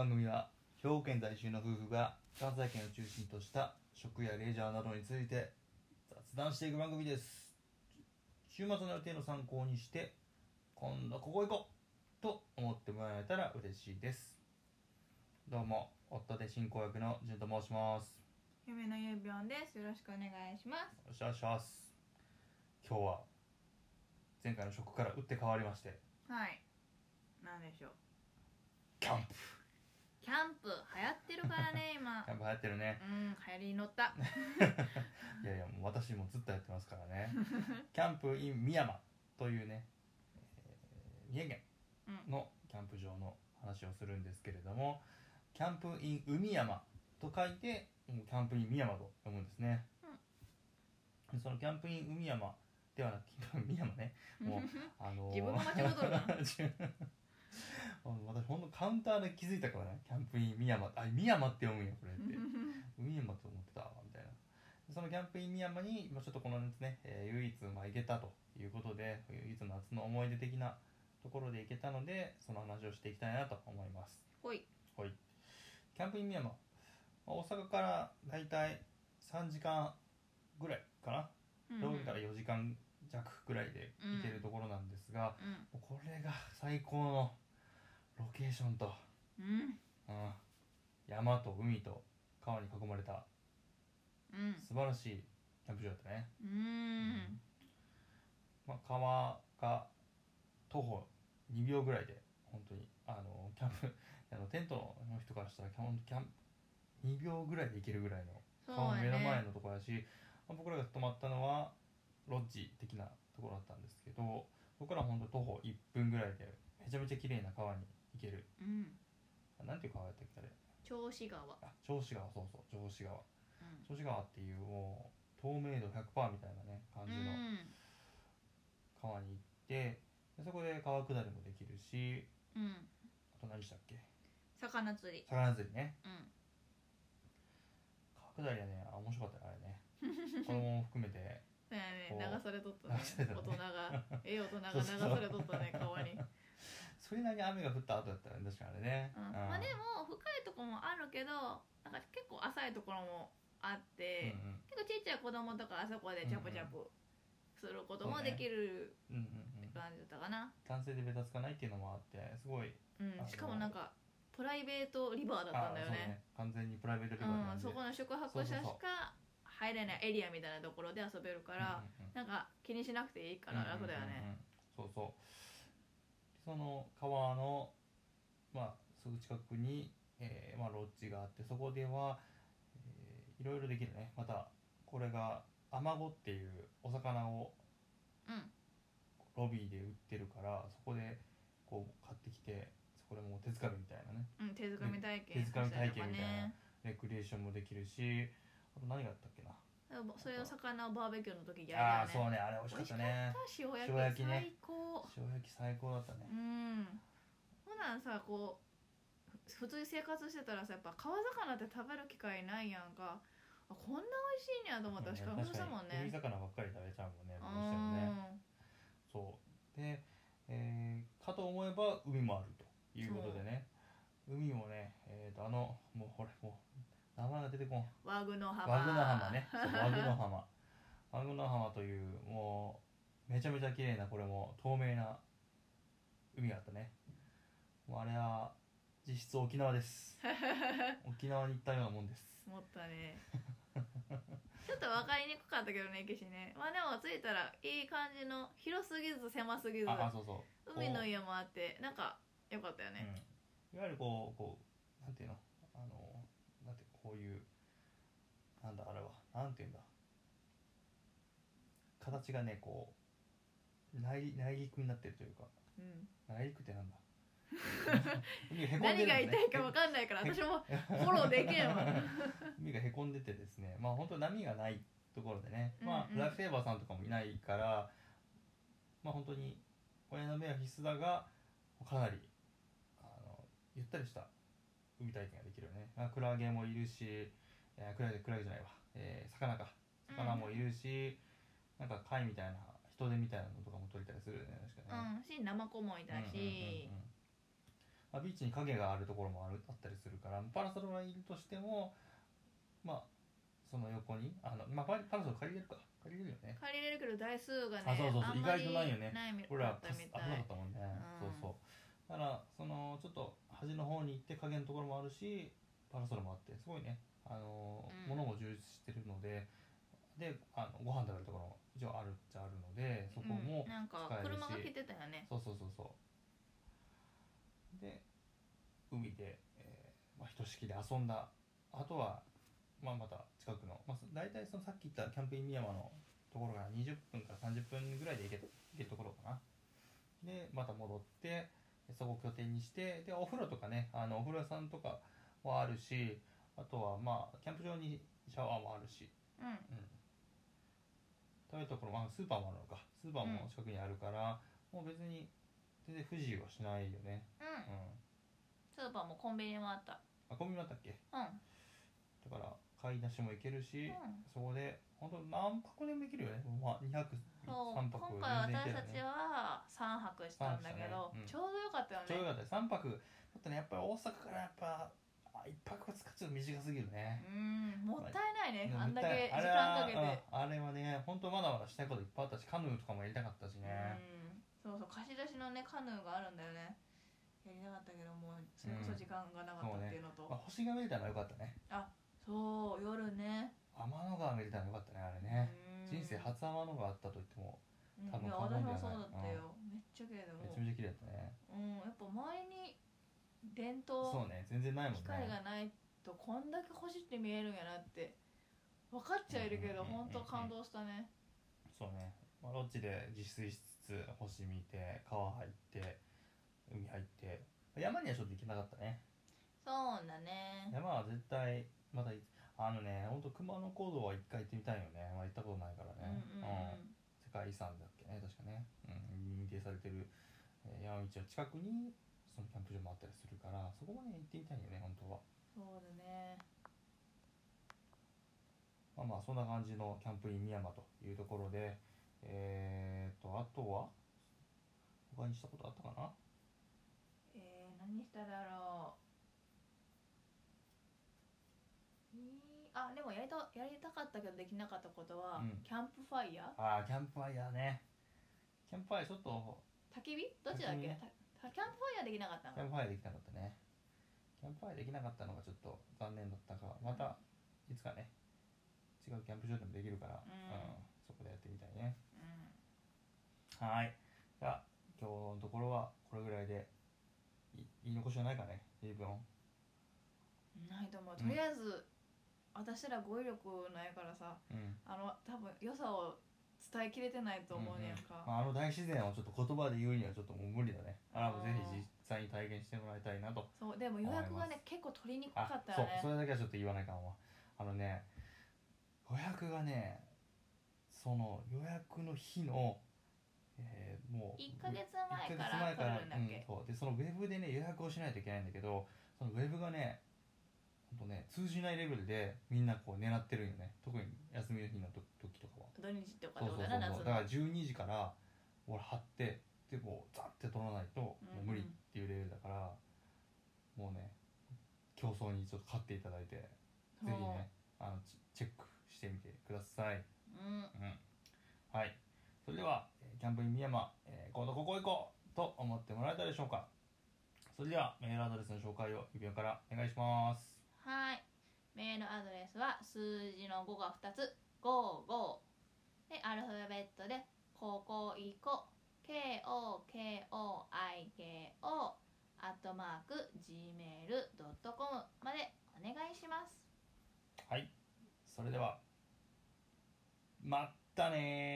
番組は兵庫県在住の夫婦が関西圏を中心とした食やレジャーなどについて雑談していく番組です。週末の予定の参考にして今度ここ行こうと思ってもらえたら嬉しいです。どうも夫で進行役の潤と申します。夢のゆうびょんです。よろしくお願いします。お願いします。今日は前回の食から打って変わりまして。はい。なんでしょう。キャンプキャンプ流行ってるからね 今。キャンプ流行ってるね。うん流行りに乗った。いやいやもう私もずっとやってますからね。キャンプ in 宮山というね、えー三重県うん。のキャンプ場の話をするんですけれどもキャンプ in 海山と書いてキャンプ in 宮山と読むんですね、でそのキャンプ in 海山ではなくキャンプ in 宮山ね。もうあのー自分が間違うとるかな私ほんとカウンターで気づいたからねキャンプイン宮山あ宮山って読むんやこれって。海山と思ってたわみたいな。そのキャンプイン宮山に、まあ、ちょっとこの夏ね、えー唯一、まあ、行けたということで唯一の夏の思い出的なところで行けたのでその話をしていきたいなと思います。ほい。はい。キャンプイン宮山、まあ大阪からだいたい3時間ぐらいかな、うん。ロビーから4時間弱ぐらいで行けるところなんですが、うん。これが最高のロケーションと、うん。うん、山と海と川に囲まれた。うん。素晴らしいキャンプ場だったね、うん。まあ、川が徒歩2秒ぐらいで本当にあのキャンプ あのテントの人からしたらキャンキャン2秒ぐらいで行けるぐらいのそう川の目の前のところだし、まあ僕らが泊まったのはロッジ的なところだったんですけどそこから本当徒歩1分ぐらいでめちゃめちゃ綺麗な川に行ける。うん。あなんていう川やったっけあれ？銚子川。あ銚子川そうそう銚子川。うん。銚子川っていうもう透明度100%みたいなね感じのうん。川に行ってでそこで川下りもできるしうん。あと何したっけ？魚釣り。魚釣りね。うん。川下りはねあ面白かったねあれね。子供も含めて。そうやね。こう。長袖取ったね。長袖だね。大人が。ええ大人が そうそう。長袖取ったね川にそれなりに雨が降った後だったら確かにあれね、うんまあでも深いとこもあるけどなんか結構浅いところもあって、うんうん結構ちっちゃい子供とかあそこでチャプチャプすることもできるうんうんうん感じだったかな、男性でベタつかないっていうのもあってすごいうんしかもなんかプライベートリバーだったんだよあそうね完全にプライベートリバーなんで、うん、そこの宿泊者しか入れないエリアみたいなところで遊べるから、うんうんうんなんか気にしなくていいから楽だよね、うんうんうんそうそうその川のまあすぐ近くに、えーまあ、ロッジがあってそこでは、えーいろいろできるね。またこれがアマゴっていうお魚をうん。ロビーで売ってるからそこでこう買ってきてそこでもう手づかみみたいなね。うん、手づかみ体験手づかみ体験みたいなね。レクリエーションもできるしあと何があったっけなそれを魚をバーベキューの時やるよね。ああーそうね。あれ美味しかったね。美味しかった。塩焼き塩焼きね最高。塩焼き最高だったね。うん。普段さこうふ普通に生活してたらさやっぱ川魚って食べる機会ないやんか。あこんな美味しいんやと思ったらしかもしたもん確かに海ね。魚ばっかり食べちゃうもんねうどうしてもね。んそう。で、えーかと思えば海もあるということでね。海もねえー、とあのもうほれもう名前が出てこん。ワグの浜ワグの浜ね。そうワグの浜ワグの浜というもうめちゃめちゃ綺麗なこれも透明な海があったね。もうあれは実質沖縄です。沖縄に行ったようなもんです。思ったね。ちょっと分かりにくかったけどね岸ね。まあでも着いたらいい感じの広すぎず狭すぎず海の家もあってなんか良かったようん、ね、いわゆるこうこうなんていうのあのなんてこういうなんだあれはなんていうんだ？形がねこう内内陸になってるというか。うん。内陸ってなんだ？海がへこんでるん何がだね言いか分かんないから私もフォローできんわ。海がへこんでてですね。まあ本当波がないところでね、まあうん。うんライフセーバーさんとかもいないからまあ本当に親の目は必須だがかなりあのゆったりした海体験ができるよね。あクラゲもいるし、えー、クラゲクラゲじゃないわ、えー魚か。魚もいるし、なんか貝みたいな人手みたいなのとかも取れたりするよね確かね、うんしナマコもいたし、うんうんうんうん。まあ、ビーチに影があるところもあるあったりするからパラソルはいるとしてもまあその横にあの、まあ、パラソル借りれるか。借りれるよね。借りれるけど台数がねあそうそうそう意外とないよね。俺ら危なかったもんね、うん。そうそう。だからそのちょっと端の方に行って影のところもあるしパラソルもあってすごいねあのー、うん物も充実してるのでであのご飯食べるところも一応あるっちゃあるのでそこも、うんなんか使えるし。車が来てたよね。そうそうそうそう。で海で、えーまあ、ひとしきり遊んだ。あとは、まあ、また近くの、まあ、大体そのさっき言ったキャンプイン宮山のところから20分から30分ぐらいで行け行けるところかな。でまた戻ってそこを拠点にしてでお風呂とかねあのお風呂屋さんとかもあるしあとはまあキャンプ場にシャワーもあるし。うん。うん。食べるところ、まあ、スーパーもあるのか。スーパーも近くにあるから、もう別に全然不自由はしないよね。うん。うん。スーパーもコンビニもあった。あコンビニだったっけ？うん。だから買い出しも行けるし、うん。そこで本当何泊でも行けるよね、まあ、2泊そう。3泊今回私たちは3泊したんだけど、ちょうどよかったよね。ちょうどよかった。3泊。だってねやっぱり大阪からやっぱあ1泊2日ちょっと短すぎるね。うんもったいないね、うんあんだけ時間かけて。うんあれはね本当まだまだしたいこといっぱいあったしカヌーとかもやりたかったしね、うんそうそう貸し出しのねカヌーがあるんだよね。やりたかったけどもうそれこそ時間がなかったっていうのと、まあ、星が見れたのはよかったね。そう夜ね、天の川見れたのよかったねあれね、うん。人生初天の川あったと言ってもうん多分いや過言ではない私もそうだったよ、めっちゃ綺麗でもめちゃめちゃ綺麗だったね。うんやっぱ周りに伝統そうね全然ないもんね。機械がないとこんだけ星って見えるんやなって分かっちゃいるけどうん本当感動したね。そうね、まあ、ロッジで自炊しつつ星見て川入って海入って山にはちょっと行けなかったね。そうだね。山は絶対まだいあのねほんと熊野古道は一回行ってみたいよね。まあ行ったことないからね、うんうんうん。世界遺産だっけね確かね、うん、認定されてる、えー山道の近くにそのキャンプ場もあったりするからそこもね行ってみたいよね本当は。そうだね。まあまあそんな感じのキャンプイン宮山というところでえー、とあとは他にしたことあったかな？えー、何しただろう。えーあでもやりたやりたかったけどできなかったことは、うん。キャンプファイヤー？ああキャンプファイヤーね。キャンプファイヤーちょっと焚き火？どっちだっけ？キャンプファイヤーできなかったのキャンプファイヤーできなかったね。キャンプファイヤーできなかったのがちょっと残念だったがまたいつかね違うキャンプ場でもできるから、うん。そこでやってみたいね。うん。はい。じゃあ今日のところはこれぐらいでい言い残しはないかね随分ないと思う。とりあえず、私ら語彙力ないからさうん。あの多分良さを伝えきれてないと思うねんか、まあ、あの大自然をちょっと言葉で言うにはちょっともう無理だね。あらもうぜひ実際に体験してもらいたいなとそうでも予約がね結構取りにくかったよね。それだけはちょっと言わないかんわ。あのね予約がねその予約の日の、えーもう1ヶ月1ヶ前から月前取るんだっけ、うん、そう。でそのウェブでね予約をしないといけないんだけどそのウェブがねほんとね通じないレベルでみんなこう狙ってるんよね。特に休みの日のと時とかは。土日とかそうそうそうな夏の。そうだから12時から俺貼ってでもうザッて取らないともう無理っていうレベルだから、もうね競争にちょっと勝っていただいてぜひねあのチチェックしてみてください、うん。うん、はい。それではえーキャンプイン宮山、えー今度ここ行こうと思ってもらえたでしょうか。それではメールアドレスの紹介を指輪からお願いしますはい。メールアドレスは数字の5が2つ。55でアルファベットでここいこ KOKOIKO アットマーク Gmail.com までお願いします。はい。それでは。まったね